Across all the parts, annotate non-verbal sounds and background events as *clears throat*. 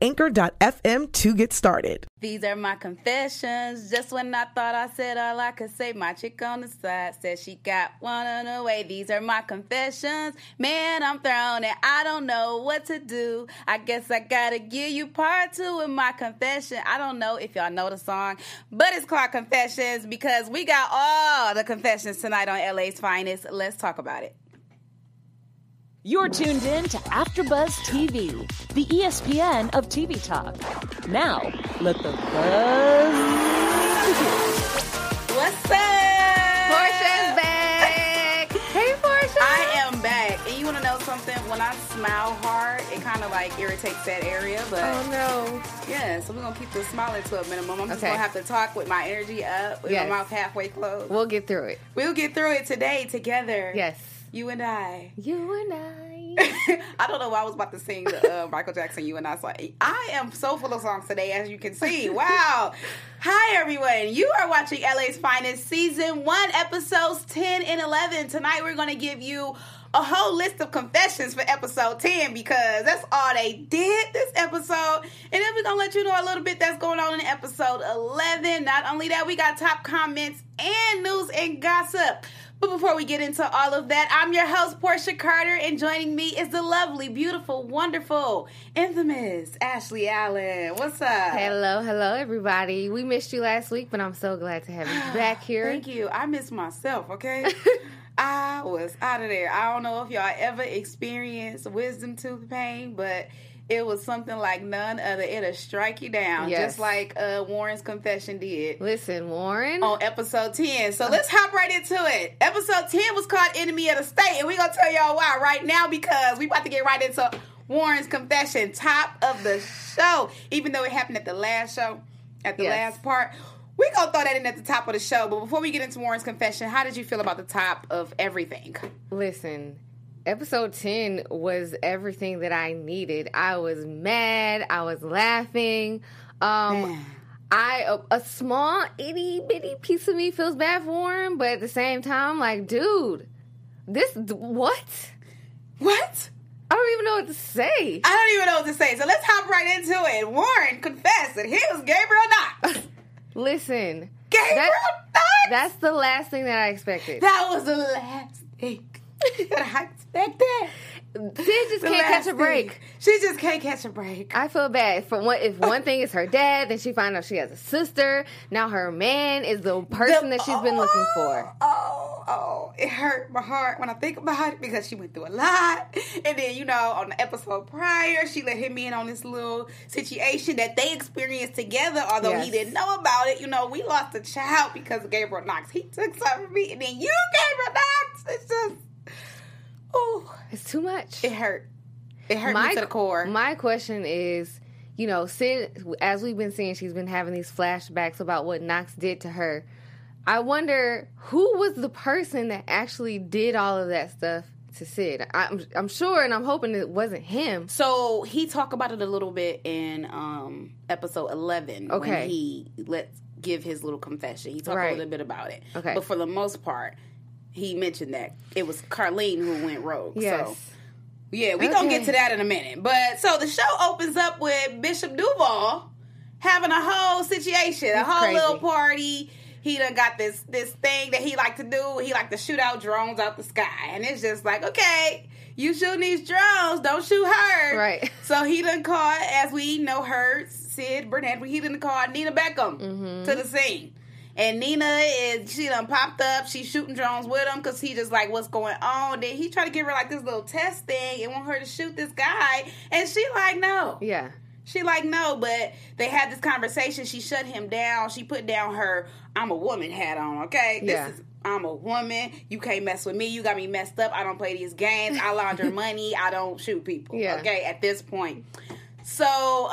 anchor.fm to get started. These are my confessions. Just when I thought I said all I could say, my chick on the side said she got one on the way. These are my confessions. Man, I'm thrown and I don't know what to do. I guess I gotta give you part two of my confession. I don't know if y'all know the song, but it's called Confessions because we got all the confessions tonight on LA's Finest. Let's talk about it. You're tuned in to AfterBuzz TV, the ESPN of TV talk. Now, let the buzz begin. What's up? Porchia's back. *laughs* Hey, Porchia. I am back. And you want to know something? When I smile hard, it kind of like irritates that area. But Oh no. yeah, so we're going to keep the smiling to a minimum. I'm just Okay. going to have to talk with my energy up, with Yes. my mouth halfway closed. We'll get through it. we'll get through it today together. Yes. You and I. You and I. *laughs* I don't know why I was about to sing the uh, Michael Jackson "You and I." So I am so full of songs today, as you can see. *laughs* Wow! Hi everyone, you are watching LA's Finest Season One, episodes ten and eleven. Tonight we're going to give you a whole list of confessions for episode ten because that's all they did this episode, and then we're gonna let you know a little bit that's going on in episode eleven. Not only that, we got top comments and news and gossip. But before we get into all of that, I'm your host, Porchia Carter, and joining me is the lovely, beautiful, wonderful, infamous Ashley Allen. What's up? Hello, hello, everybody. We missed you last week, but I'm so glad to have you *sighs* back here. Thank you. I miss myself, okay? *laughs* I was out of there. I don't know if y'all ever experienced wisdom tooth pain, but it was something like none other. It'll strike you down, Yes. just like uh, Warren's confession did. Listen, Warren. on episode 10. So let's hop right into it. Episode 10 was called Enemy of the State, and we're going to tell y'all why right now because we about to get right into Warren's confession, top of the show. Even though it happened at the last show, at the Yes. last part, we're going to throw that in at the top of the show. But before we get into Warren's confession, how did you feel about the top of everything? Listen, episode 10 was everything that I needed. I was mad. I was laughing. Um. I a, a small itty bitty piece of me feels bad for him, but at the same time, like, dude, this what? What? I don't even know what to say. I don't even know what to say. So let's hop right into it. Warren confessed that he was Gabriel Knox. *laughs* Listen, Gabriel that- Knox! that's the last thing that I expected. That was the last thing *laughs* that I expected. Syd just The can't catch a break. thing. She just can't catch a break. I feel bad for one. If one thing is her dad, then she finds out she has a sister. Now her man is the person that she's been looking for. Oh, oh, oh, it hurt my heart when I think about it because she went through a lot. And then, you know, on the episode prior, she let him in on this little situation that they experienced together, although Yes. he didn't know about it. You know, we lost a child because of Gabriel Knox. He took something from me, and then you, Gabriel Knox. It's just, oh, It's too much. it hurt. It hurt me to the core. My question is, you know, Syd, as we've been seeing, she's been having these flashbacks about what Knox did to her. I wonder who was the person that actually did all of that stuff to Syd. I'm, I'm sure, and I'm hoping it wasn't him. So he talked about it a little bit in um, episode eleven Okay. when he let's give his little confession. He talked Right. a little bit about it. Okay. But for the most part, he mentioned that it was Carlene who went rogue. Yes. So yeah, we gonna get to that in a minute. But so the show opens up with Bishop Duval having a whole situation, a whole crazy. little party. He done got this this thing that he like to do. He like to shoot out drones out the sky, and it's just like, okay, you shooting these drones, don't shoot her. Right. *laughs* So he done called, as we know her, Syd Burnett. He done called Nina Beckham Mm-hmm. to the scene. And Nina is she done popped up. She's shooting drones with him because he just like what's going on. Then he tried to give her like this little test thing and want her to shoot this guy, and she like no. Yeah. She like no, but they had this conversation. She shut him down. She put down her "I'm a woman" hat on. Okay, this Yeah. is I'm a woman. You can't mess with me. You got me messed up. I don't play these games. I launder *laughs* money. I don't shoot people. Yeah. Okay, at this point. So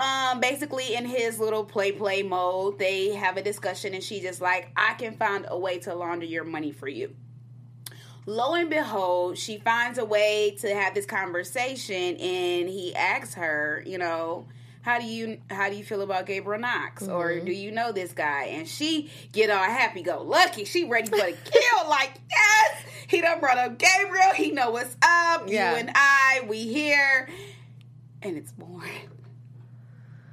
Um basically in his little play play mode they have a discussion and she's just like i can find a way to launder your money for you. Lo and behold she finds a way to have this conversation and he asks her you know how do you how do you feel about Gabriel Knox? Or do you know this guy? And she get all happy go lucky she ready for the kill like yes! He done brought up Gabriel he know what's up Yeah. you and I we here. And it's boring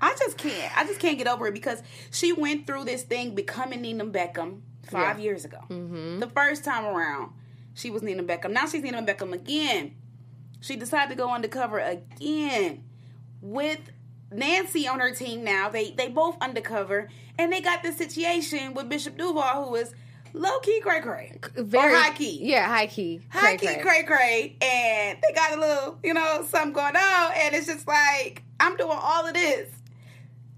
I just can't. I just can't get over it because she went through this thing becoming Nina Beckham five Yeah. years ago. Mm-hmm. The first time around, she was Nina Beckham. Now she's Nina Beckham again. She decided to go undercover again with Nancy on her team. Now they they both undercover, and they got this situation with Bishop Duval, who is low key cray cray, Very or high key, Yeah, high key. high Cray key cray. cray cray, and they got a little, you know, something going on, and it's just like I'm doing all of this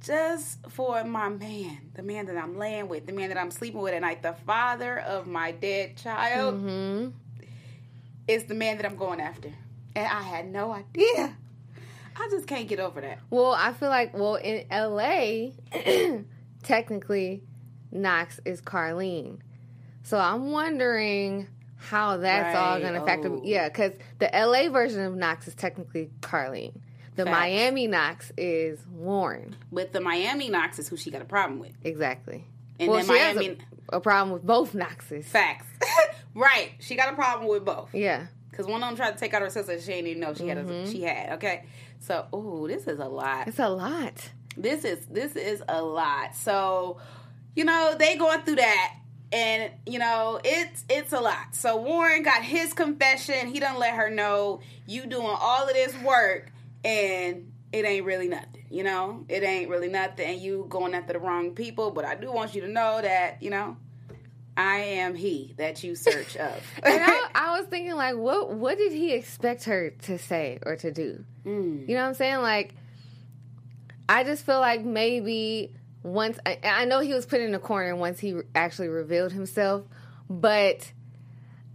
just for my man, the man that I'm laying with, the man that I'm sleeping with at night, the father of my dead child, Mm-hmm. is the man that I'm going after, and I had no idea. I just can't get over that. Well, I feel like well in LA, *clears throat* technically, Knox is Carlene. So I'm wondering how that's all going to factor. Oh. Yeah, because the LA version of Knox is technically Carlene. The Facts. Miami Knox is Warren. With the Miami Knox is who she got a problem with. Exactly. And well, then she has a, a problem with both Knoxes. Facts, *laughs* right? She got a problem with both. Yeah. Because one of them tried to take out her sister, she didn't even know she had. A, mm-hmm. she had okay. So, ooh, this is a lot. It's a lot. this is this is a lot. So, you know, they going through that and you know, it's it's a lot. So Warren got his confession. He done let her know you doing all of this work and it ain't really nothing. You know, it ain't really nothing. And you going after the wrong people. But I do want you to know that you know, I am he that you search *laughs* of. And I, *laughs* I was thinking, like, what what did he expect her to say or to do? Mm. You know what I'm saying? Like, I just feel like maybe once I, I know he was put in a corner once he actually revealed himself, but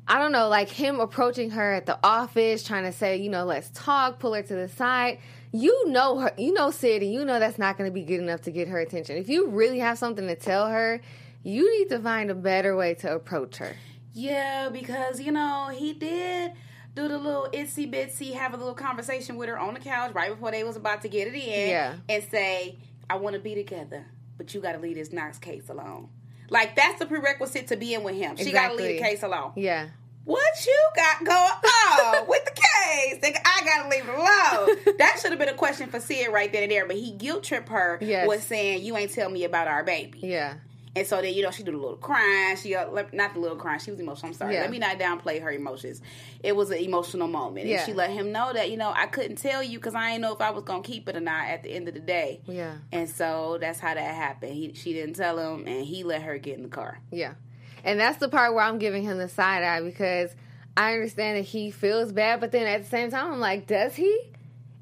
I don't know, like him approaching her at the office, trying to say, you know, let's talk, pull her to the side. You know her, you know Syd, and you know that's not going to be good enough to get her attention. If you really have something to tell her, you need to find a better way to approach her. Yeah, because you know he did do the little itsy bitsy, have a little conversation with her on the couch right before they was about to get it in, Yeah. and say, "I want to be together, but you got to leave this Knox case alone." Like that's the prerequisite to being with him. She got to leave the case alone. Yeah. What you got going on *laughs* with the case? I gotta leave it alone. *laughs* that should have been a question for Syd right then and there, but he guilt tripped her Yes. with saying, "You ain't tell me about our baby." Yeah. And so then, you know, she did a little crying. She, uh, not the little crying, she was emotional. I'm sorry. Yeah. Let me not downplay her emotions. It was an emotional moment. Yeah. And she let him know that, you know, I couldn't tell you because I didn't know if I was going to keep it or not at the end of the day. Yeah. And so that's how that happened. He, she didn't tell him, and he let her get in the car. Yeah. And that's the part where I'm giving him the side eye because I understand that he feels bad, but then at the same time, I'm like, does he?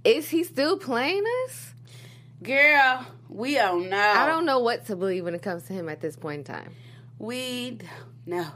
Is he still playing us? Girl, we don't know. I don't know what to believe when it comes to him at this point in time. We don't know.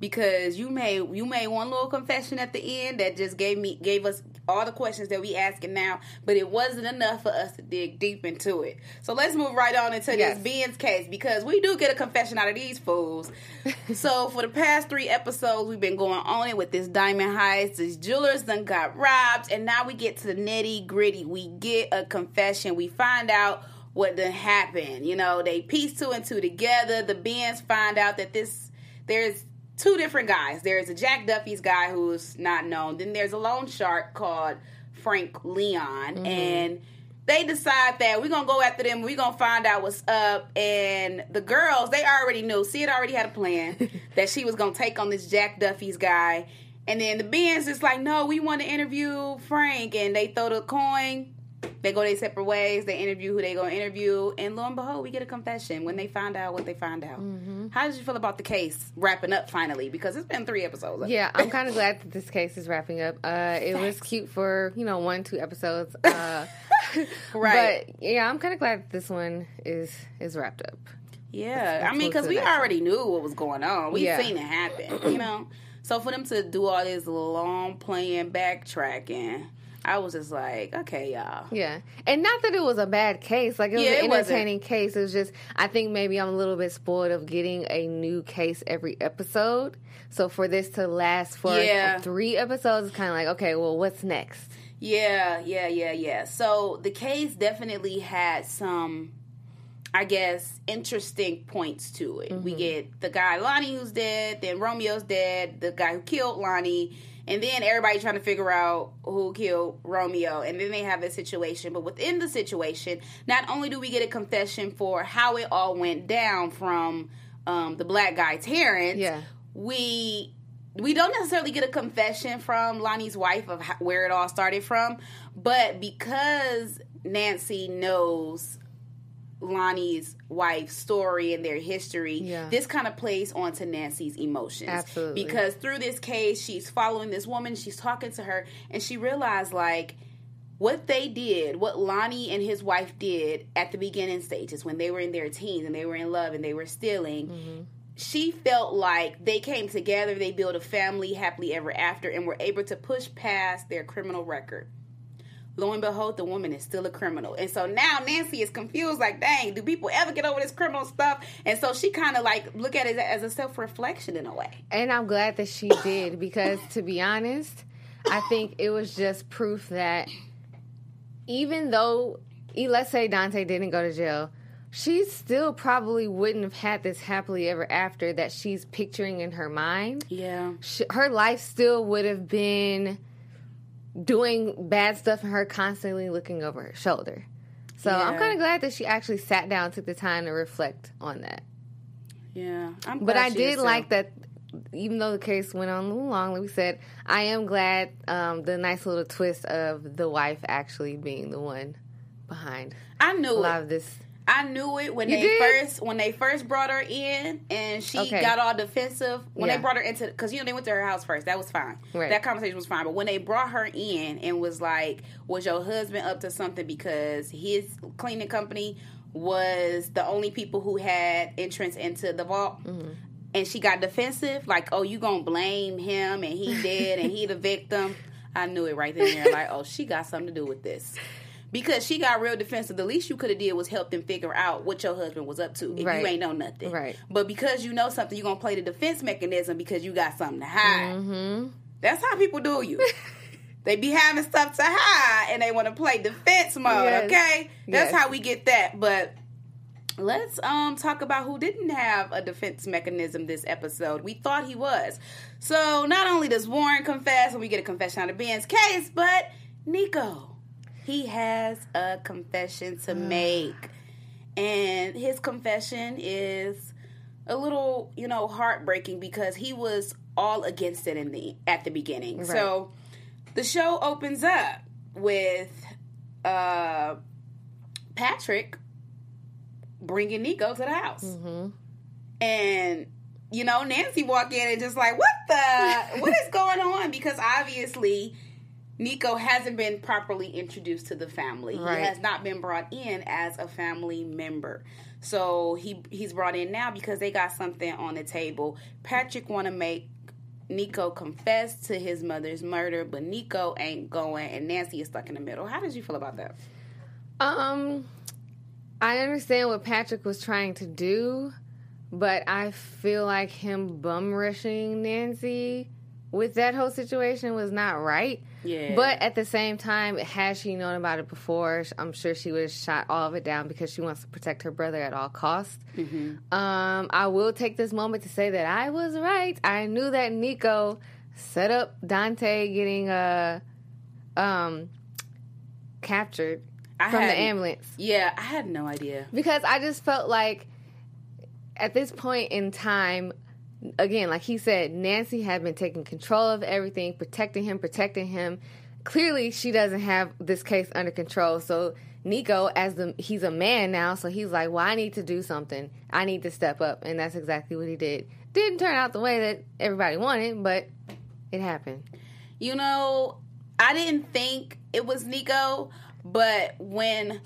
Because you made you made one little confession at the end that just gave me gave us all the questions that we asking now, but it wasn't enough for us to dig deep into it. So let's move right on into Yes. this Ben's case because we do get a confession out of these fools. *laughs* so for the past three episodes, we've been going on it with this diamond heist. These jewelers done got robbed, and now we get to the nitty gritty. We get a confession. We find out what done happened. You know, they piece two and two together. The Bens find out that this there's two different guys. There's a Jack Duffy's guy who's not known. Then there's a loan shark called Frank Leon, mm-hmm. and they decide that we're gonna go after them. We're gonna find out what's up. And the girls, they already knew. Syd already had a plan *laughs* that she was gonna take on this Jack Duffy's guy. And then the Ben's just like, no, we want to interview Frank, and they throw the coin. They go their separate ways. They interview who they gonna interview, and lo and behold, we get a confession when they find out what they find out. Mm-hmm. How did you feel about the case wrapping up finally? Because it's been three episodes. Yeah, I'm kind of glad that this case is wrapping up. Uh, it was cute for you know one, two episodes. Uh, *laughs* Right. But yeah, I'm kind of glad that this one is is wrapped up. Yeah, I mean, because we already knew what was going on. We Yeah. seen it happen, you know. *clears throat* So for them to do all this long playing backtracking, I was just like, okay, y'all. Yeah, and not that it was a bad case. Like it was Yeah, an it wasn't. entertaining case. It was just I think maybe I'm a little bit spoiled of getting a new case every episode. So for this to last for Yeah. three episodes, it's kind of like okay, well, what's next? Yeah, yeah, yeah, yeah. So the case definitely had some, I guess, interesting points to it. We mm-hmm. get the guy Lonnie who's dead, then Romeo's dead, the guy who killed Lonnie, and then everybody trying to figure out who killed Romeo, and then they have this situation. But within the situation, not only do we get a confession for how it all went down from um, the black guy Terrence, Yeah. we we don't necessarily get a confession from Lonnie's wife of how, where it all started from, but because Nancy knows Lonnie's wife's story and their history, Yeah. this kind of plays onto Nancy's emotions. Absolutely. Because through this case, she's following this woman, she's talking to her, and she realized like what they did, what Lonnie and his wife did at the beginning stages when they were in their teens and they were in love and they were stealing. Mm-hmm. She felt like they came together, they built a family happily ever after, and were able to push past their criminal record. Lo and behold, the woman is still a criminal. And so now Nancy is confused, like, dang, do people ever get over this criminal stuff? And so she kind of like look at it as a self reflection in a way. And I'm glad that she did because, to be honest, I think it was just proof that even though, let's say Dante didn't go to jail, she still probably wouldn't have had this happily ever after that she's picturing in her mind. Yeah. Sh her life still would have been doing bad stuff and her constantly looking over her shoulder. So I'm kind of glad that she actually sat down, took the time to reflect on that. Yeah. I'm But I did like that, even though the case went on a little long, like we said, I am glad um, the nice little twist of the wife actually being the one behind I a knew lot it. of this. I knew it when You they did? first when they first brought her in and she Okay. got all defensive when Yeah. they brought her into because you know they went to her house first that was fine Right. that conversation was fine but when they brought her in and was like was your husband up to something because his cleaning company was the only people who had entrance into the vault Mm-hmm. and she got defensive like oh you gonna blame him and he *laughs* did and he the victim I knew it right then and there like oh she got something to do with this because she got real defensive. The least you could have did was help them figure out what your husband was up to if Right. you ain't know nothing. Right. But because you know something, you're gonna play the defense mechanism because you got something to hide. Mm-hmm. That's how people do you. *laughs* they be having stuff to hide and they want to play defense mode. Yes. Okay, that's Yes. how we get that. But let's um talk about who didn't have a defense mechanism this episode. We thought he was. So not only does Warren confess and we get a confession out of Ben's case, but Nico. He has a confession to make. And his confession is a little, you know, heartbreaking because he was all against it in the at the beginning. So the show opens up with uh Patrick bringing Nico to the house. And you know, Nancy walk in and just like, what the *laughs* what is going on? Because obviously Nico hasn't been properly introduced to the family. Right. He has not been brought in as a family member. So he he's brought in now because they got something on the table. Patrick want to make Nico confess to his mother's murder, but Nico ain't going, and Nancy is stuck in the middle. How did you feel about that? Um, I understand what Patrick was trying to do, but I feel like him bum rushing Nancy with that whole situation was not right. Yeah. But at the same time, had she known about it before, I'm sure she would have shot all of it down because she wants to protect her brother at all costs. Um, I will take this moment to say that I was right. I knew that Nico set up Dante getting uh, um, captured I from the hadn't- ambulance Yeah, I had no idea. because I just felt like at this point in time, again, like he said, Nancy had been taking control of everything, protecting him, protecting him. clearly she doesn't have this case under control. So Nico, as the he's a man now, so he's like, well, I need to do something. I need to step up, and that's exactly what he did. Didn't turn out the way that everybody wanted, but it happened. You know, I didn't think it was Nico, but when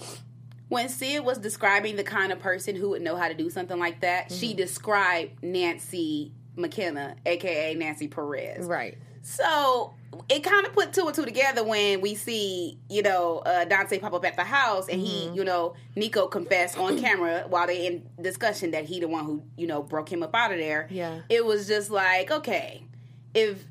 when Syd was describing the kind of person who would know how to do something like that, Mm-hmm. she described Nancy McKenna, aka Nancy Perez. Right. So it kind of put two and two together when we see, you know, uh, Dante pop up at the house and Mm-hmm. he, you know, Nico confessed on camera while they're in discussion that he the one who, you know, broke him up out of there. Yeah. It was just like, okay, if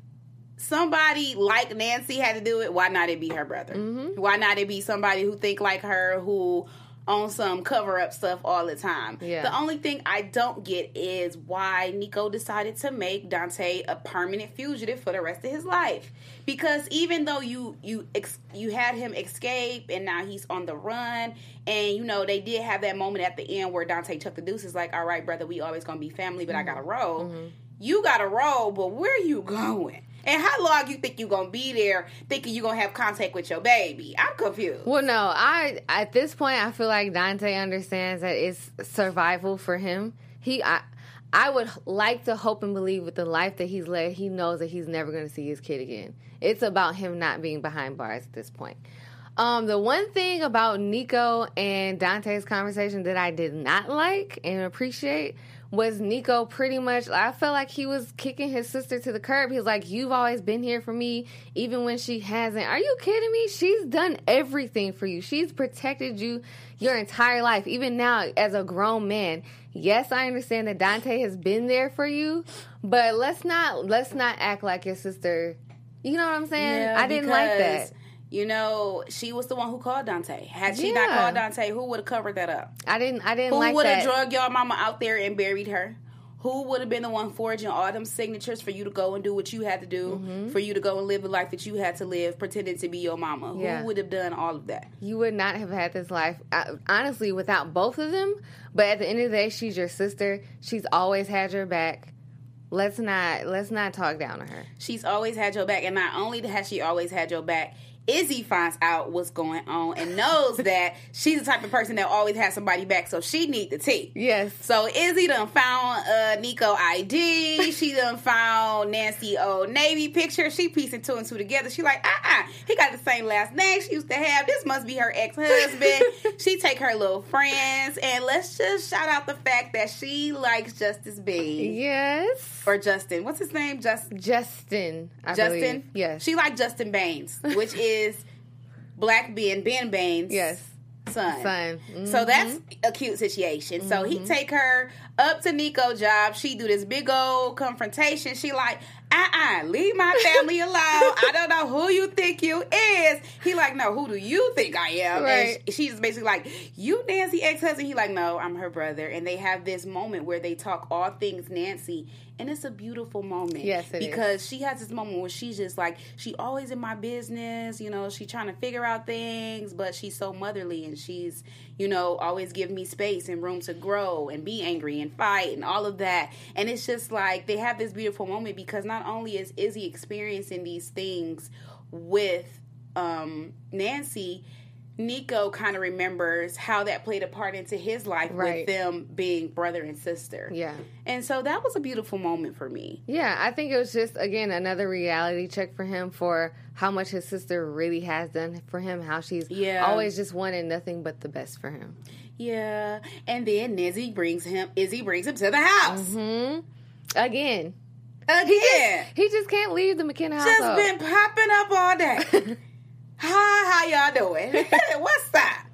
somebody like Nancy had to do it, why not it be her brother? Mm-hmm. Why not it be somebody who think like her who on some cover up stuff all the time? Yeah. The only thing I don't get is why Nico decided to make Dante a permanent fugitive for the rest of his life. Because even though you you ex- you had him escape and now he's on the run, and you know they did have that moment at the end where Dante took the deuces, like, "All right, brother, we always gonna be family, but I mm-hmm. gotta roll." Mm-hmm. You gotta roll, but where you going? And how long you think you're gonna be there, thinking you're gonna have contact with your baby? I'm confused. Well, no, I at this point I feel like Dante understands that it's survival for him. He, I, I would like to hope and believe with the life that he's led, he knows that he's never to see his kid again. It's about him not being behind bars at this point. Um, the one thing about Nico and Dante's conversation that I did not like and appreciate was Nico pretty much I felt like he was kicking his sister to the curb. He was like, You've always been here for me, even when she hasn't. Are you kidding me? She's done everything for you. She's protected you your entire life. Even now, as a grown man. Yes, I understand that Dante has been there for you, but let's not let's not act like your sister you know what I'm saying? I didn't like that. You know, she was the one who called Dante. Had she not called Dante, who would have covered that up? I didn't I didn't Who like would have drug y'all mama out there and buried her? Who would have been the one forging all them signatures for you to go and do what you had to do, Mm-hmm. for you to go and live the life that you had to live, pretending to be your mama? Yeah. Who would have done all of that? you would not have had this life uh, honestly without both of them but at the end of the day she's your sister she's always had your back let's not let's not talk down on her She's always had your back, and not only has she always had your back, Izzy finds out what's going on and knows *laughs* that she's the type of person that always has somebody back, so she need the tea. yes So Izzy done found uh, Nico ID. *laughs* She done found Nancy Old Navy picture. She piecing two and two together. She like, uh uh he got the same last name she used to have. This must be her ex husband. *laughs* she take her little friends, and let's just shout out the fact that she likes Justice B yes or Justin. What's his name? Just justin I Justin. believe. yes She like Justin Baines, which is Black Ben Ben Baines. yes son. Son. So that's mm-hmm. a cute situation. So he mm-hmm. take her up to Nico job. She do this big old confrontation. She like, uh-uh, leave my family *laughs* alone. I don't know who you think you is. He like, no, who do you think I am? Right. And she's basically like, you Nancy ex-husband. He like, no, I'm her brother. And they have this moment where they talk all things Nancy. And it's a beautiful moment. Yes, it is. because she has this moment where she's just like, she always in my business, you know, she trying to figure out things, but she's so motherly and she's, you know, always giving me space and room to grow and be angry and fight and all of that. And it's just like they have this beautiful moment because not only is Izzy experiencing these things with um Nancy, Nico kind of remembers how that played a part into his life Right. with them being brother and sister. yeah And so that was a beautiful moment for me. yeah i think it was just again another reality check for him for how much his sister really has done for him how she's Yeah. always just wanted nothing but the best for him Yeah. And then Izzy brings him Izzy brings him to the house. hmm again Again. he just can't leave the mckenna house. Just been popping up all day. *laughs* Hi, how y'all doing? *laughs* *laughs* What's up?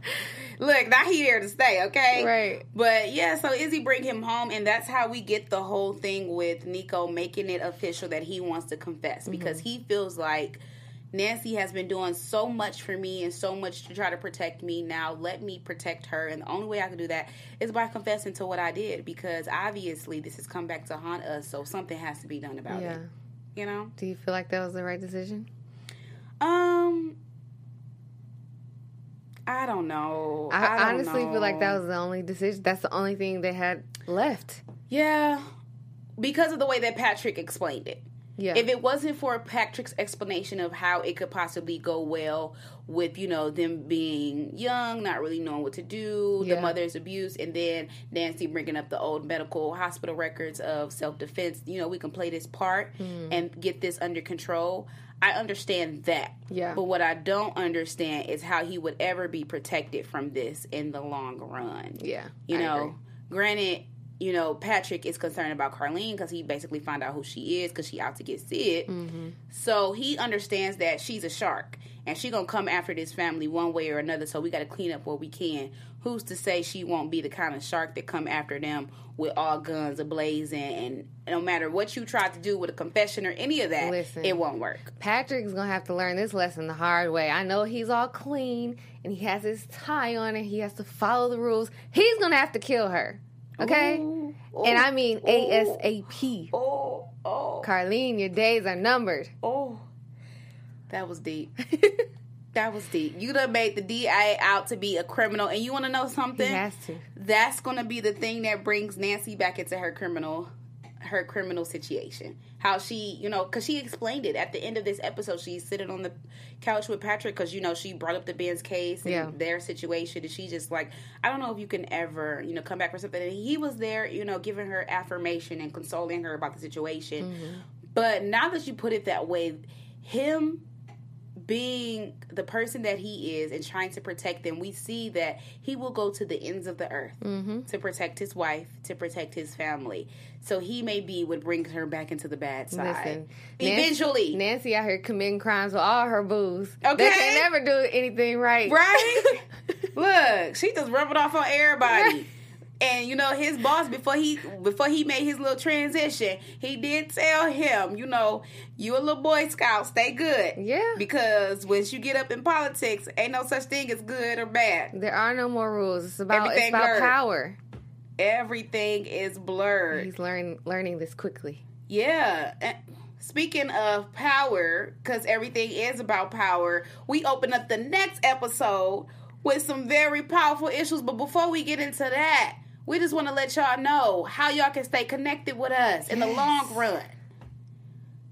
Look, now he here to stay, okay? Right. But yeah, so Izzy bring him home, and that's how we get the whole thing with Nico making it official that he wants to confess Mm-hmm. because he feels like Nancy has been doing so much for me and so much to try to protect me. Now let me protect her, and the only way I can do that is by confessing to what I did because obviously this has come back to haunt us. So something has to be done about yeah it. You know. do you feel like that was the right decision Um, I don't know. I, don't honestly feel like that was the only decision. That's the only thing they had left. yeah, because of the way that Patrick explained it. Yeah. If it wasn't for Patrick's explanation of how it could possibly go well with, you know, them being young, not really knowing what to do, Yeah. the mother's abuse, and then Nancy bringing up the old medical hospital records of self defense, you know, we can play this part Hmm. and get this under control. I understand that. Yeah. But what I don't understand is how he would ever be protected from this in the long run. Yeah, You I know, agree. granted, you know, Patrick is concerned about Carlene because he basically found out who she is because she out to get Syd. Mm-hmm. So he understands that she's a shark and she gonna come after this family one way or another. So we got to clean up what we can. Who's to say she won't be the kind of shark that come after them with all guns ablazing and no matter what you try to do with a confession or any of that, Listen. it won't work. Patrick's gonna have to learn this lesson the hard way. I know he's all clean and he has his tie on and he has to follow the rules. He's gonna have to kill her. Okay? Ooh, and I ooh, mean ooh. ASAP. Oh, oh, Carlene, your days are numbered. oh. That was deep. *laughs* That was deep. You done made the DA out to be a criminal, and you want to know He something? has to. That's going to be the thing that brings Nancy back into her criminal, her criminal situation. How she, you know, because she explained it at the end of this episode. She's sitting on the couch with Patrick because you know she brought up the Ben's case and Yeah. their situation, and she just like, I don't know if you can ever, you know, come back for something. And he was there, you know, giving her affirmation and consoling her about the situation. Mm-hmm. But now that you put it that way, him being the person that he is and trying to protect them, we see that he will go to the ends of the earth mm-hmm. to protect his wife, to protect his family. So he may be what brings her back into the bad side. Listen, Eventually. Nancy, Nancy out here committing crimes with all her booze. Okay. They can never do anything right. Right? *laughs* Look, she just rubbing off on everybody. And you know his boss before he before he made his little transition, he did tell him, you know, you a little boy scout, stay good. Yeah. Because once you get up in politics, ain't no such thing as good or bad. There are no more rules. It's about it's about blurred. power. Everything is blurred. He's learning learning this quickly. Yeah. And Speaking of power, because everything is about power, we open up the next episode with some very powerful issues. But before we get into that, we just want to let y'all know how y'all can stay connected with us in the long run.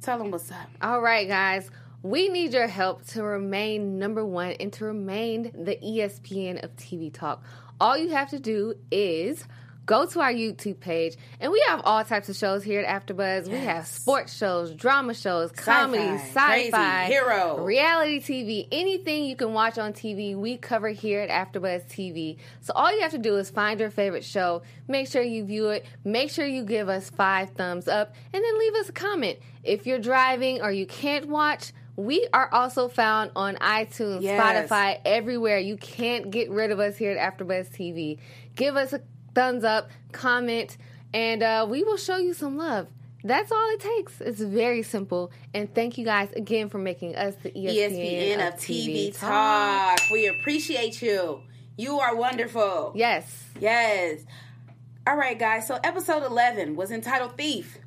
Tell them what's up. All right, guys. We need your help to remain number one and to remain the ESPN of TV talk. All you have to do is go to our YouTube page, and we have all types of shows here at AfterBuzz. We have sports shows, drama shows, comedy, crazy, sci-fi, hero. reality TV, anything you can watch on TV, we cover here at AfterBuzz TV. So all you have to do is find your favorite show, make sure you view it, make sure you give us five thumbs up, and then leave us a comment. If you're driving or you can't watch, we are also found on iTunes, Yes. Spotify, everywhere. You can't get rid of us here at AfterBuzz TV. Give us a thumbs up, comment, and uh, we will show you some love. That's all it takes. It's very simple. And thank you guys again for making us the ESPN, ESPN of TV Talk. We appreciate you. You are wonderful. Yes. Yes. All right, guys. So episode 11 was entitled Thief.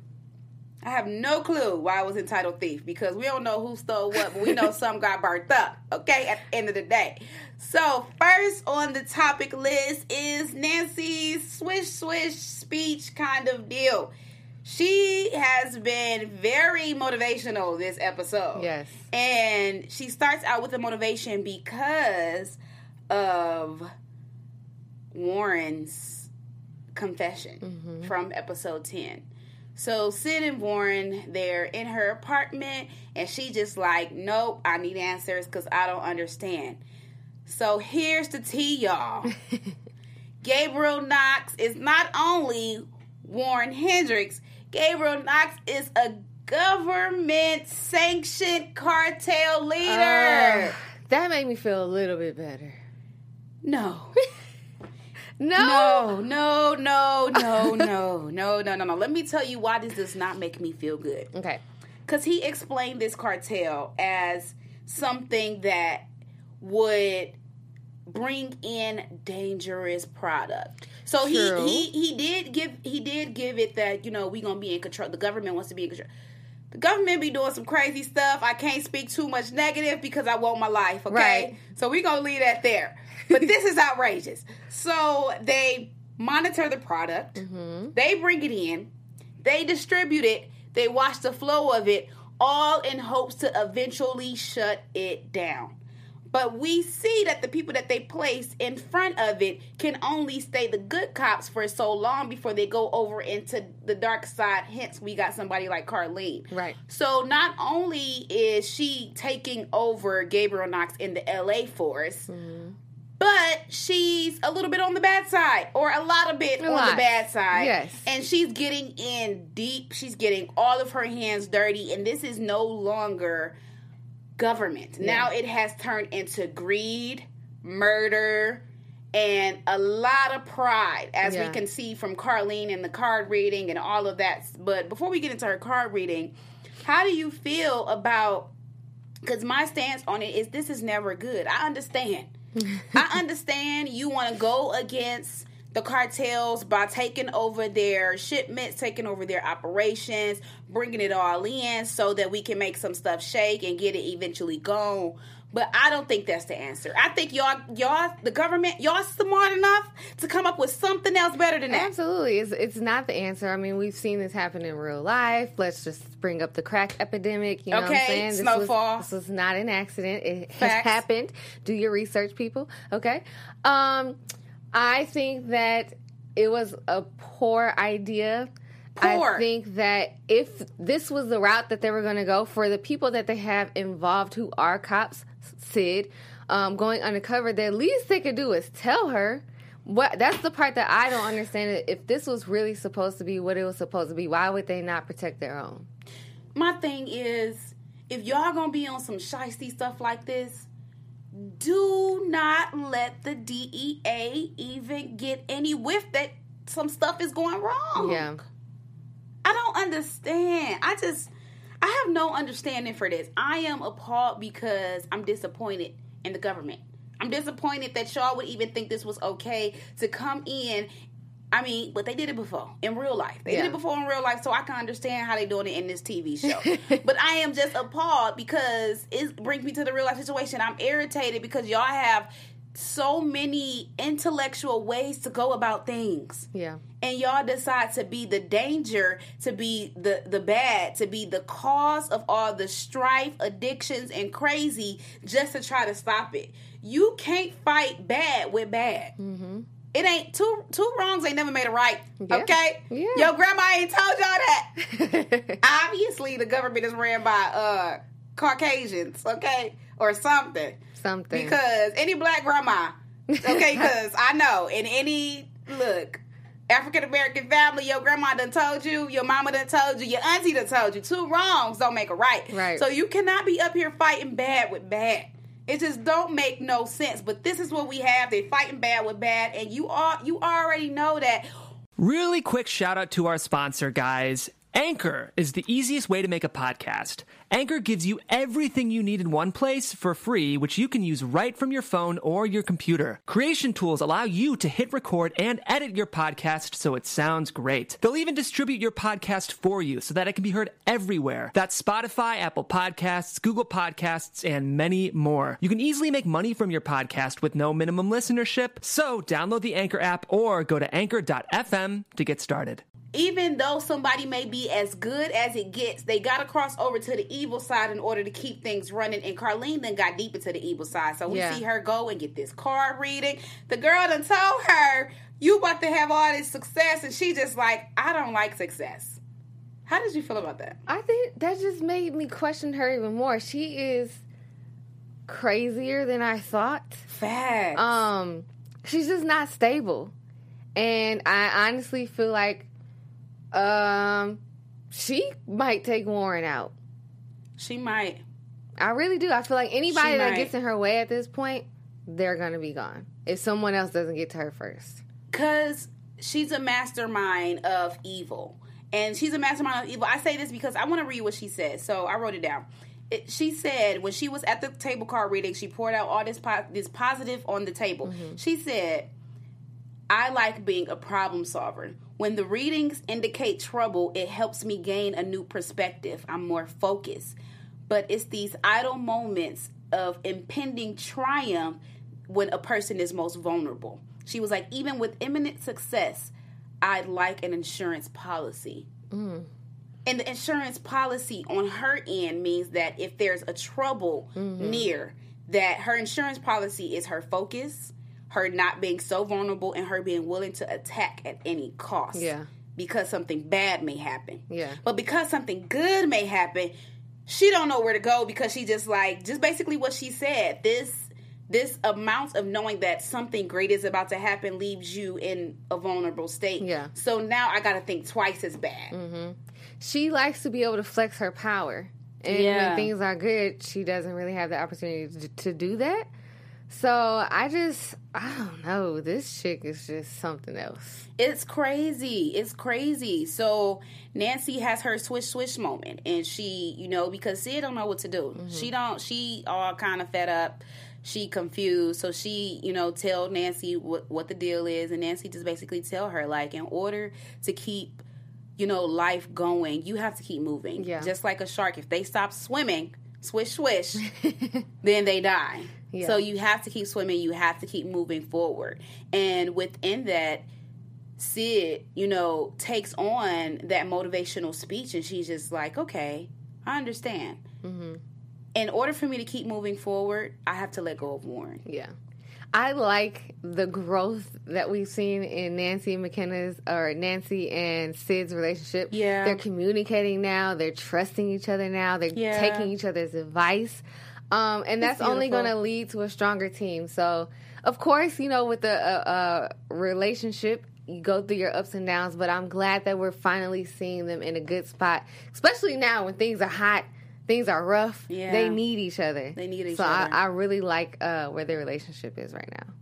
I have no clue why it was entitled Thief because we don't know who stole what, but we know *laughs* some got burnt up, okay, at the end of the day. So, first on the topic list is Nancy's swish swish speech kind of deal. She has been very motivational this episode. Yes. And she starts out with the motivation because of Warren's confession mm-hmm. from episode 10. So Syd and Warren, they're in her apartment, and she just like, nope, I need answers because I don't understand. So here's the tea, y'all. *laughs* Gabriel Knox is not only Warren Hendricks, Gabriel Knox is a government sanctioned cartel leader. Uh, that made me feel a little bit better. no. *laughs* No. No, no, no, no, no, no, no, no. Let me tell you why this does not make me feel good. Okay. Because he explained this cartel as something that would bring in dangerous product. So he, he he did give he did give it that you know we gonna be in control. The government wants to be in control. The government be doing some crazy stuff. I can't speak too much negative because I want my life. Okay, Right. so we gonna leave that there. But this is outrageous. So they monitor the product. Mm-hmm. They bring it in. They distribute it. They watch the flow of it, all in hopes to eventually shut it down. But we see that the people that they place in front of it can only stay the good cops for so long before they go over into the dark side. Hence, we got somebody like Carlene. Right. So not only is she taking over Gabriel Knox in the LA force, Mm-hmm. But she's a little bit on the bad side, or a lot of bit A on lot. the bad side. Yes. And she's getting in deep. She's getting all of her hands dirty, and this is no longer government. Now it has turned into greed, murder, and a lot of pride, as Yeah. we can see from Carlene and the card reading and all of that. But before we get into her card reading, how do you feel about? Because my stance on it is this is never good. I understand. I understand you want to go against the cartels by taking over their shipments, taking over their operations, bringing it all in so that we can make some stuff shake and get it eventually gone. But I don't think that's the answer. I think y'all, y'all, the government, y'all smart enough to come up with something else better than that. Absolutely. It's, it's not the answer. I mean, we've seen this happen in real life. Let's just bring up the crack epidemic. You know what I'm saying? This Snowfall. Was, this was not an accident. It has happened. Do your research, people. Okay. Um, I think that it was a poor idea. Poor. I think that if this was the route that they were going to go for the people that they have involved who are cops, Syd, um, going undercover, the least they could do is tell her. What that's the part that I don't understand. If this was really supposed to be what it was supposed to be, why would they not protect their own? my thing is if y'all gonna be on some shisty stuff like this do not let the dea even get any whiff that some stuff is going wrong Yeah. i don't understand i just i have no understanding for this i am appalled because i'm disappointed in the government i'm disappointed that y'all would even think this was okay to come in I mean, but they did it before in real life. They Yeah. did it before in real life, so I can understand how they doing it in this TV show. *laughs* but I am just appalled because it brings me to the real life situation. I'm irritated because y'all have so many intellectual ways to go about things Yeah. and y'all decide to be the danger, to be the the bad, to be the cause of all the strife, addictions, and crazy, just to try to stop it. You can't fight bad with bad. It ain't two two wrongs ain't never made a right. Yeah. Okay, Yeah. your grandma ain't told y'all that. *laughs* Obviously, the government is ran by uh Caucasians, okay, or something. Something. Because any black grandma, okay, *laughs* because I know in any look, African American family, your grandma done told you, your mama done told you, your auntie done told you. Two wrongs don't make a right. Right. So you cannot be up here fighting bad with bad. It just don't make no sense. But this is what we have. They fighting bad with bad, and you all you already know that. Really quick shout out to our sponsor, guys. Anchor is the easiest way to make a podcast. Anchor gives you everything you need in one place for free, which you can use right from your phone or your computer. Creation tools allow you to hit record and edit your podcast so it sounds great. They'll even distribute your podcast for you so that it can be heard everywhere. That's Spotify, Apple Podcasts, Google Podcasts, and many more. You can easily make money from your podcast with no minimum listenership. So download the Anchor app or go to anchor.fm to get started. Even though somebody may be as good as it gets, they got to cross over to the evil side in order to keep things running. And Carlene then got deep into the evil side. So we Yeah. see her go and get this card reading. The girl done told her, you about to have all this success. And she just like, I don't like success. How did you feel about that? I think that just made me question her even more. She is crazier than I thought. Facts. Um, she's just not stable, and I honestly feel like, um, she might take Warren out. she might. I really do. I feel like anybody She that might. gets in her way at this point, they're gonna be gone if someone else doesn't get to her first. Because she's a mastermind of evil. And she's a mastermind of evil. I say this because I want to read what she said. So I wrote it down. It, she said when she was at the table card reading, she poured out all this po- this positive on the table. She said, "I like being a problem solver. When the readings indicate trouble, it helps me gain a new perspective. I'm more focused. But it's these idle moments of impending triumph when a person is most vulnerable. She was like, even with imminent success, I'd like an insurance policy. And And the insurance policy on her end means that if there's a trouble Mm-hmm. near, that her insurance policy is her focus, her not being so vulnerable, and her being willing to attack at any cost. Yeah. Because something bad may happen. Yeah. But because something good may happen, she don't know where to go because she just like just basically what she said. This this amount of knowing that something great is about to happen leaves you in a vulnerable state. Yeah. So now I got to think twice as bad. Mm-hmm. she likes to be able to flex her power. And Yeah. when things are good, she doesn't really have the opportunity to, to do that. So I just, I don't know. This chick is just something else. It's crazy. It's crazy. So Nancy has her swish swish moment, and she, you know, because Syd don't know what to do. Mm-hmm. She don't. She all kind of fed up. She confused. So she, you know, tell Nancy what what the deal is, and Nancy just basically tell her like, in order to keep, you know, life going, you have to keep moving. Yeah. Just like a shark, if they stop swimming, swish swish, *laughs* then they die. Yeah. So you have to keep swimming. You have to keep moving forward, and within that. Syd, you know, takes on that motivational speech and she's just like, okay, I understand. Mm-hmm. In order for me to keep moving forward, I have to let go of Warren. Yeah. I like the growth that we've seen in Nancy and McKenna's or Nancy and Syd's relationship. Yeah. They're communicating now, they're trusting each other now, they're Yeah. taking each other's advice. Um, and that's only going to lead to a stronger team. So, of course, you know, with the uh, uh, relationship, you go through your ups and downs, but I'm glad that we're finally seeing them in a good spot, especially now when things are hot. Things are rough. Yeah. They need each other. They need each so other. I, I really like uh, where their relationship is right now.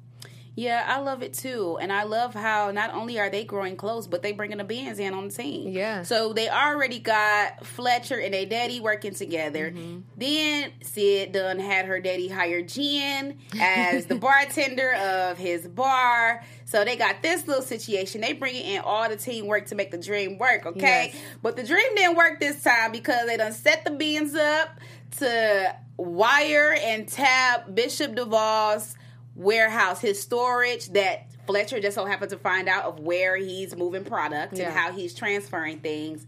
Yeah, I love it too. And I love how not only are they growing close, but they bringing the bands in on the team. Yeah. So they already got Fletcher and their daddy working together. Mm-hmm. Then Syd done had her daddy hire Jen as the *laughs* bartender of his bar. So they got this little situation. They bringing in all the teamwork to make the dream work, okay? Yes. But the dream didn't work this time because they done set the beans up to wire and tap Bishop Duval's warehouse, his storage that Fletcher just so happened to find out of where he's moving product Yeah. and how he's transferring things.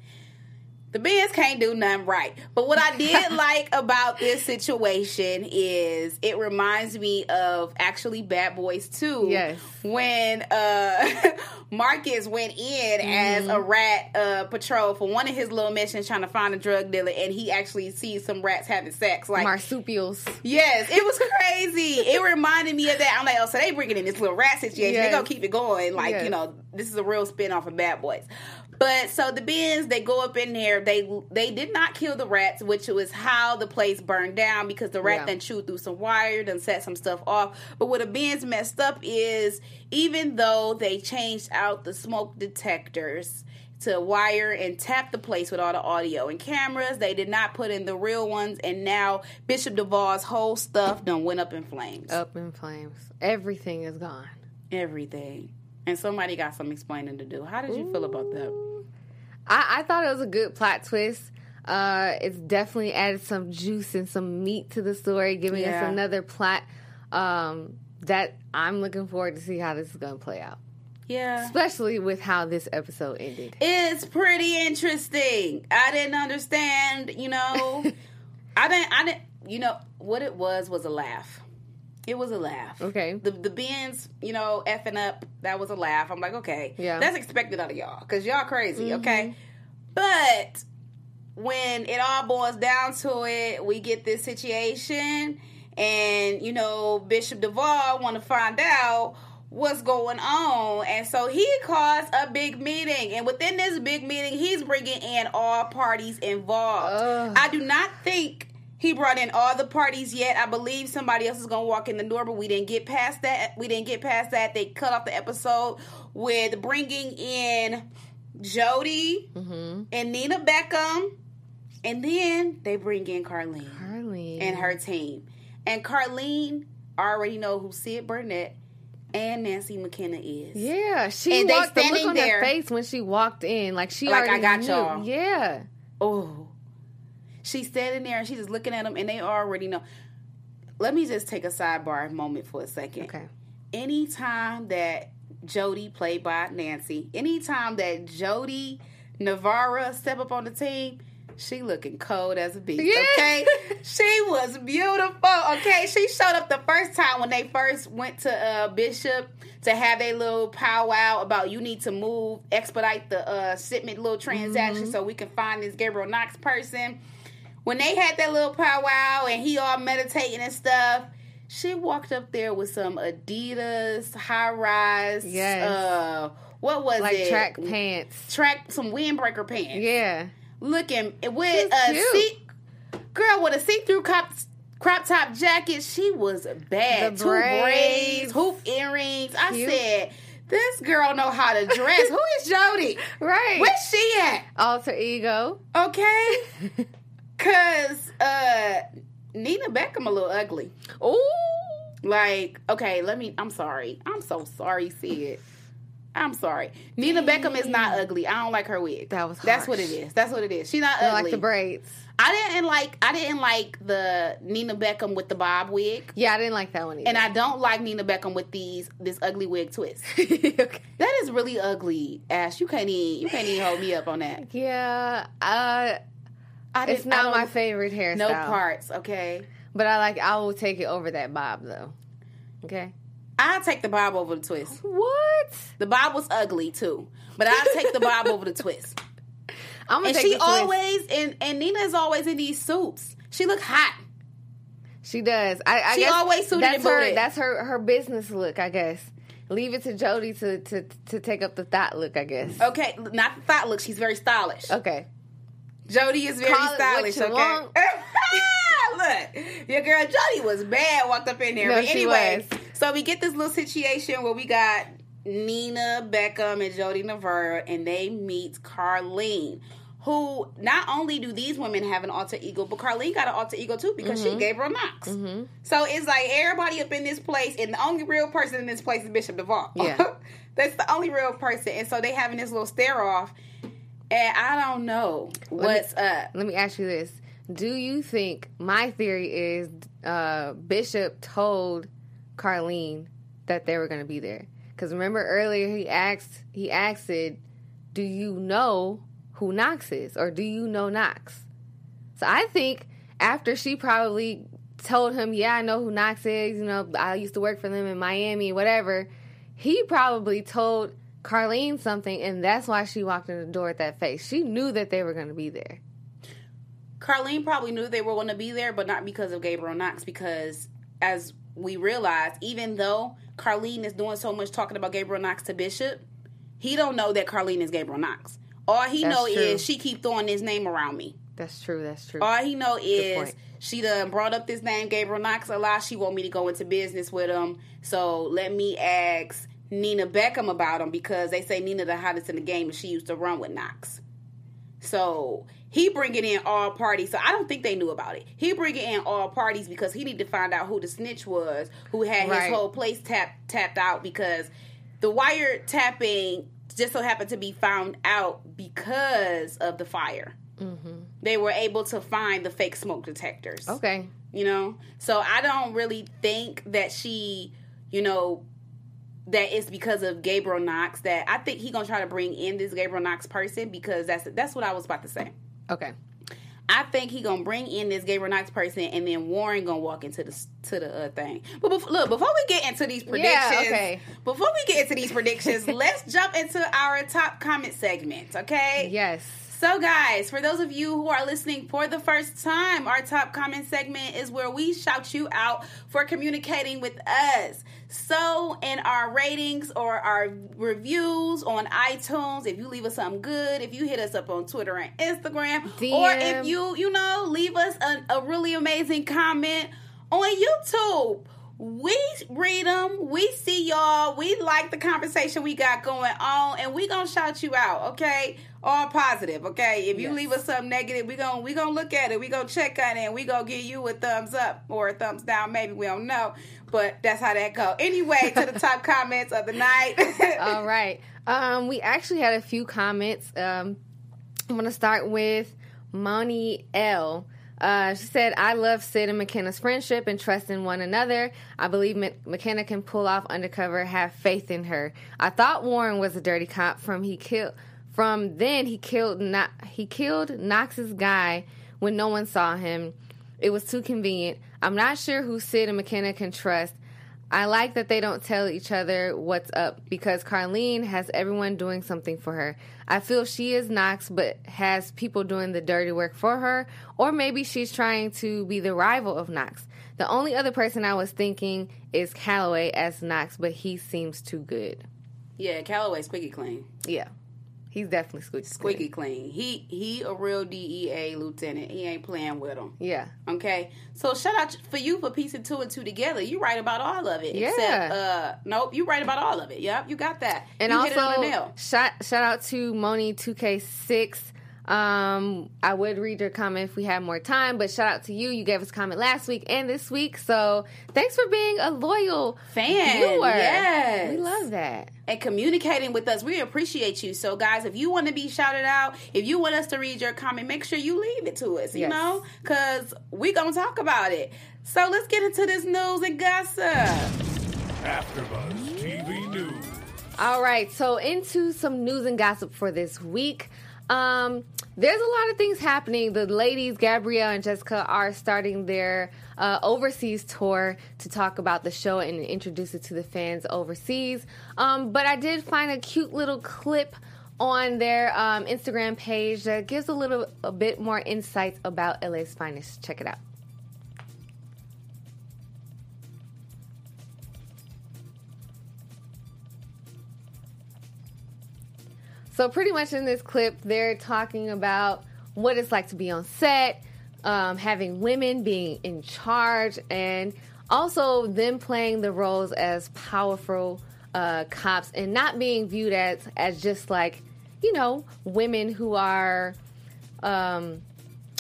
The Benz can't do nothing right. But what I did *laughs* like about this situation is it reminds me of actually Bad Boys 2. Yes. When uh *laughs* Marcus went in as Mm-hmm. a rat uh patrol for one of his little missions trying to find a drug dealer and he actually sees some rats having sex. Like Marsupials. Yes, it was crazy. it reminded me of that. I'm like, oh, so they bringing in this little rat situation. Yes. They gonna keep it going. Like, Yes. you know, this is a real spin off of Bad Boys. But so the bins they go up in there. They they did not kill the rats, which was how the place burned down because the rat Yeah. then chewed through some wire, and set some stuff off. But what the bins messed up is even though they changed out the smoke detectors to wire and tap the place with all the audio and cameras. They did not put in the real ones, and now Bishop Duval's whole stuff done went up in flames. Up in flames. Everything is gone. Everything. And somebody got some explaining to do. How did you feel about that? I, I thought it was a good plot twist. Uh, it's definitely added some juice and some meat to the story, giving Yeah. us another plot um, that I'm looking forward to see how this is going to play out. Yeah. Especially with how this episode ended. It's pretty interesting. I didn't understand, you know. *laughs* I didn't I didn't you know, what it was was a laugh. It was a laugh. Okay. The the Benz, you know, effing up, that was a laugh. I'm like, okay. Yeah. Mm-hmm. That's expected out of y'all. Cause y'all crazy, okay? But when it all boils down to it, we get this situation and you know, Bishop Duval wanna find out what's going on. And so he calls a big meeting. And within this big meeting, he's bringing in all parties involved. Ugh. I do not think he brought in all the parties yet. I believe somebody else is going to walk in the door, but we didn't get past that. We didn't get past that. They cut off the episode with bringing in Jody mm-hmm. and Nina Beckham. And then they bring in Carlene Carly. and her team. And Carlene already know who Syd Burnett and Nancy McKenna is. Yeah, she And they walked the look standing on there- her face when she walked in, like she Like, I already got knew. y'all. Yeah, Oh. She's standing there and she's just looking at them and they already know. Let me just take a sidebar moment for a second. okay. Anytime that Jody, played by Nancy, anytime that Jody Navarra step up on the team, she looking cold as a beast. Yeah. Okay, *laughs* she was beautiful. Okay, she showed up the first time when they first went to uh, Bishop to have a little powwow about you need to move, expedite the uh, shipment little transaction Mm-hmm. so we can find this Gabriel Knox person. When they had that little powwow and he all meditating and stuff. She walked up there with some Adidas high rise. Yes. Uh, what was like it? track pants. track some windbreaker pants. Yeah. Looking with She's a cute. see girl with a see through crop crop top jacket. She was bad. The Two braids. braids, hoop earrings. I Cute. said, this girl know how to dress. *laughs* Who is Jody? Right. Where's she at? Alter ego. Okay. *laughs* Nina Beckham a little ugly. Ooh. Like, okay, let me. I'm sorry. I'm so sorry, Syd. I'm sorry. Nina Beckham is not ugly. I don't like her wig. That was That's what it is. That's what it is. She's not ugly. I ugly. like the braids. I didn't like. I didn't like the Nina Beckham with the bob wig, Yeah, I didn't like that one either. and I don't like Nina Beckham with these this ugly wig twist. *laughs* okay. that is really ugly, Ash. You can't even. You can't even hold me up on that. Yeah. Uh, I it's I my favorite hairstyle. No parts. Okay. But I like. I will take it over that bob though. Okay. I'll take the bob over the twist. What? The bob was ugly too, but I'll take the bob over the twist. *laughs* I'm gonna And take she the twist. always and and Nina is always in these suits. She look hot. She does. I, I She always suited that's her. booted. That's her. Her business look. I guess. Leave it to Jody to to to take up the thought look. I guess. Okay, not the thought look. She's very stylish. Okay. Jody is very Call stylish. Okay. *laughs* look, your girl Jody was bad. Walked up in there. No, but she anyway, so we get this little situation where we got Nina Beckham and Jody Navarro, and they meet Carlene. Who not only do these women have an alter ego, but Carlene got an alter ego too because Mm-hmm. she Gabriel Knox. So it's like everybody up in this place, and the only real person in this place is Bishop Duval. Yeah. *laughs* That's the only real person. And so they having this little stare off. And I don't know what's up. Let me ask you this: Do you think my theory is uh, Bishop told Carlene that they were going to be there? Because remember earlier he asked he asked it, "Do you know who Knox is, or do you know Knox?" So I think after she probably told him, "Yeah, I know who Knox is. You know, I used to work for them in Miami, whatever." He probably told Carlene something, and that's why she walked in the door with that face. She knew that they were going to be there. Carlene probably knew they were going to be there, but not because of Gabriel Knox. Because as we realized, even though Carlene is doing so much talking about Gabriel Knox to Bishop, he don't know that Carlene is Gabriel Knox. All he That's know true. is she keep throwing his name around me. That's true. That's true. All he know is she done brought up this name Gabriel Knox a lot. She want me to go into business with him. So let me ask Nina Beckham about him because they say Nina the hottest in the game and she used to run with Knox. So he bringing in all parties. So I don't think they knew about it. He bringing in all parties because he needed to find out who the snitch was, who had Right. his whole place tap tapped out because the wire tapping just so happened to be found out because of the fire. Mm-hmm. They were able to find the fake smoke detectors okay. you know so i don't really think that she you know that it's because of gabriel knox that i think he gonna try to bring in this gabriel knox person because that's that's what i was about to say Okay. i think he gonna bring in this gabriel knox person and then warren gonna walk into the to the uh, thing but bef- look before we get into these predictions okay. before we get into these predictions *laughs* let's jump into our top comment segment okay Yes. So, guys, for those of you who are listening for the first time, our top comment segment is where we shout you out for communicating with us. So, in our ratings or our reviews on iTunes, if you leave us something good, if you hit us up on Twitter and Instagram, or if you, you know, leave us a, a really amazing comment on YouTube. We read them, we see y'all, we like the conversation we got going on, and we gonna shout you out, okay? All positive, okay? If you Yes. leave us something negative, we gonna we gonna look at it, we gonna check on it, and we gonna give you a thumbs up or a thumbs down, maybe we don't know, but that's how that go. Anyway, to the top *laughs* comments of the night. *laughs* All right. Um, we actually had a few comments. Um, I'm to start with Moni L. Uh, she said, I love Syd and McKenna's friendship and trust in one another. I believe Mc- McKenna can pull off undercover, have faith in her. I thought Warren was a dirty cop from he killed From then, he killed no- he killed Knox's guy when no one saw him. It was too convenient. I'm not sure who Syd and McKenna can trust. I like that they don't tell each other what's up because Carlene has everyone doing something for her. I feel she is Knox, but has people doing the dirty work for her, or maybe she's trying to be the rival of Knox. The only other person I was thinking is Calloway as Knox, but he seems too good. Yeah, Calloway squeaky clean. Yeah, he's definitely squeaky. Squeaky clean. He he a real DEA lieutenant. He ain't playing with them. Yeah. Okay, so shout out for you for piecing two and two together. You right about all of it. Yeah. Except, uh, nope, you right about all of it. Yep, you got that. And you also, hit it on the nail. shout shout out to Moni two K six. Um, I would read your comment if we had more time, but shout out to you. You gave us a comment last week and this week, so thanks for being a loyal Fan, viewer. yes. we love that. and communicating with us. We appreciate you. So, guys, if you want to be shouted out, if you want us to read your comment, make sure you leave it to us, you Yes. know, because we going to talk about it. So, let's get into this news and gossip. After AfterBuzz TV News. All right, so into some news and gossip for this week. Um, there's a lot of things happening. The ladies, Gabrielle and Jessica, are starting their uh, overseas tour to talk about the show and introduce it to the fans overseas. Um, but I did find a cute little clip on their um, Instagram page that gives a little a bit more insights about LA's finest. Check it out. So pretty much in this clip, they're talking about what it's like to be on set, um, having women being in charge, and also them playing the roles as powerful uh, cops and not being viewed as as just like you know women who are um,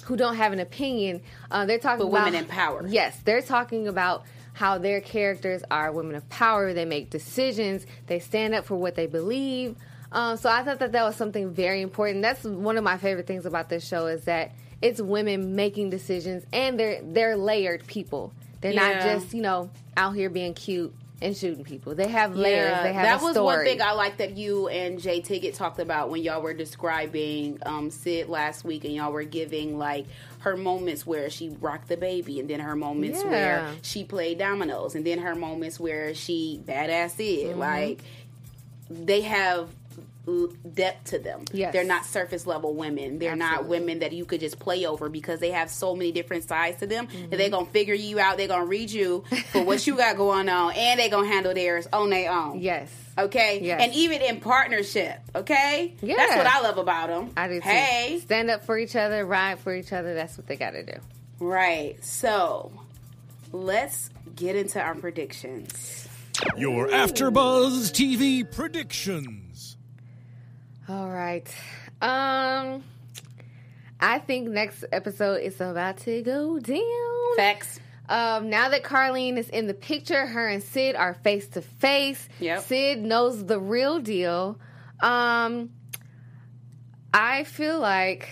who don't have an opinion. Uh, they're talking But about women in power. Yes, they're talking about how their characters are women of power. They make decisions. They stand up for what they believe. Um, so I thought that that was something very important. That's one of my favorite things about this show is that it's women making decisions and they're they're layered people. They're not just you know out here being cute and shooting people. They have layers. they have that was story. one thing I like that you and Jay Tiggett talked about when y'all were describing um, Syd last week, and y'all were giving like her moments where she rocked the baby, and then her moments Yeah. where she played dominoes, and then her moments where she badass Syd. Mm-hmm. Like they have depth to them. Yes. They're not surface level women. They're not women that you could just play over because they have so many different sides to them Mm-hmm. that they're gonna figure you out. They're gonna read you *laughs* for what you got going on, and they're gonna handle theirs on their own. Yes. Okay, Yes. and even in partnership. Okay, Yeah. that's what I love about them. I do too. Hey, Stand up for each other, ride for each other. That's what they got to do. right. So let's get into our predictions. Your AfterBuzz TV predictions. All right. Um I think next episode is about to go down. Facts. Um, now that Carlene is in the picture, her and Syd are face to face. Syd knows the real deal. Um, I feel like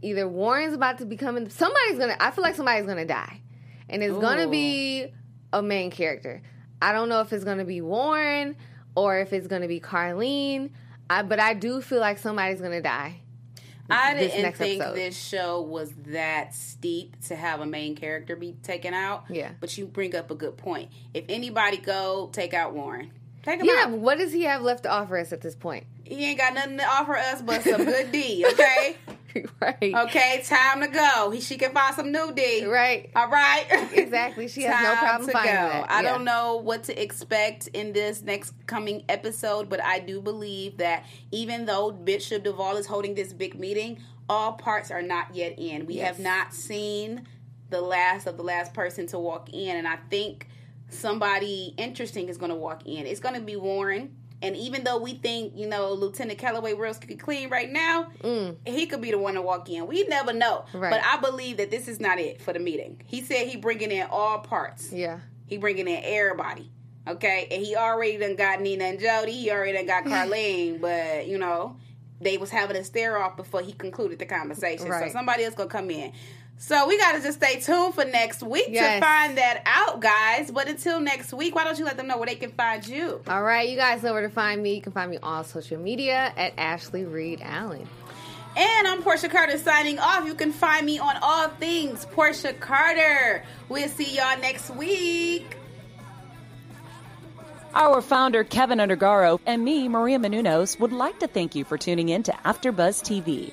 either Warren's about to become in, somebody's gonna. I feel like somebody's gonna die, and it's gonna be a main character. I don't know if it's gonna be Warren or if it's gonna be Carlene. I, but I do feel like somebody's gonna die. I didn't think episode. this show was that steep to have a main character be taken out. Yeah. But you bring up a good point. If anybody go, take out Warren. Take him Yeah, out. what does he have left to offer us at this point? He ain't got nothing to offer us but some good *laughs* D. Okay. *laughs* right. okay. Time to go. He, she can find some new D. Right. All right. *laughs* Exactly. She has no problem to finding go. that. I Yeah. don't know what to expect in this next coming episode, but I do believe that even though Bishop Duvall is holding this big meeting, all parts are not yet in. We have not seen the last of the last person to walk in, and I think somebody interesting is going to walk in. It's going to be Warren. And even though we think, you know, Lieutenant Calloway real be clean right now, he could be the one to walk in. We never know. Mm. Right. But I believe that this is not it for the meeting. He said he bringing in all parts. Yeah. He bringing in everybody. Okay, and he already done got Nina and Jody. He already done got *laughs* Carlene, but you know they was having a stare off before he concluded the conversation. Right. So somebody else gonna come in. So we got to just stay tuned for next week Yes. to find that out, guys. But until next week, why don't you let them know where they can find you? All right, you guys know where to find me. You can find me on social media at Ashley Reed Allen. And I'm Porchia Carter signing off. You can find me on all things Porchia Carter. We'll see y'all next week. Our founder, Kevin Undergaro, and me, Maria Menounos, would like to thank you for tuning in to AfterBuzz TV.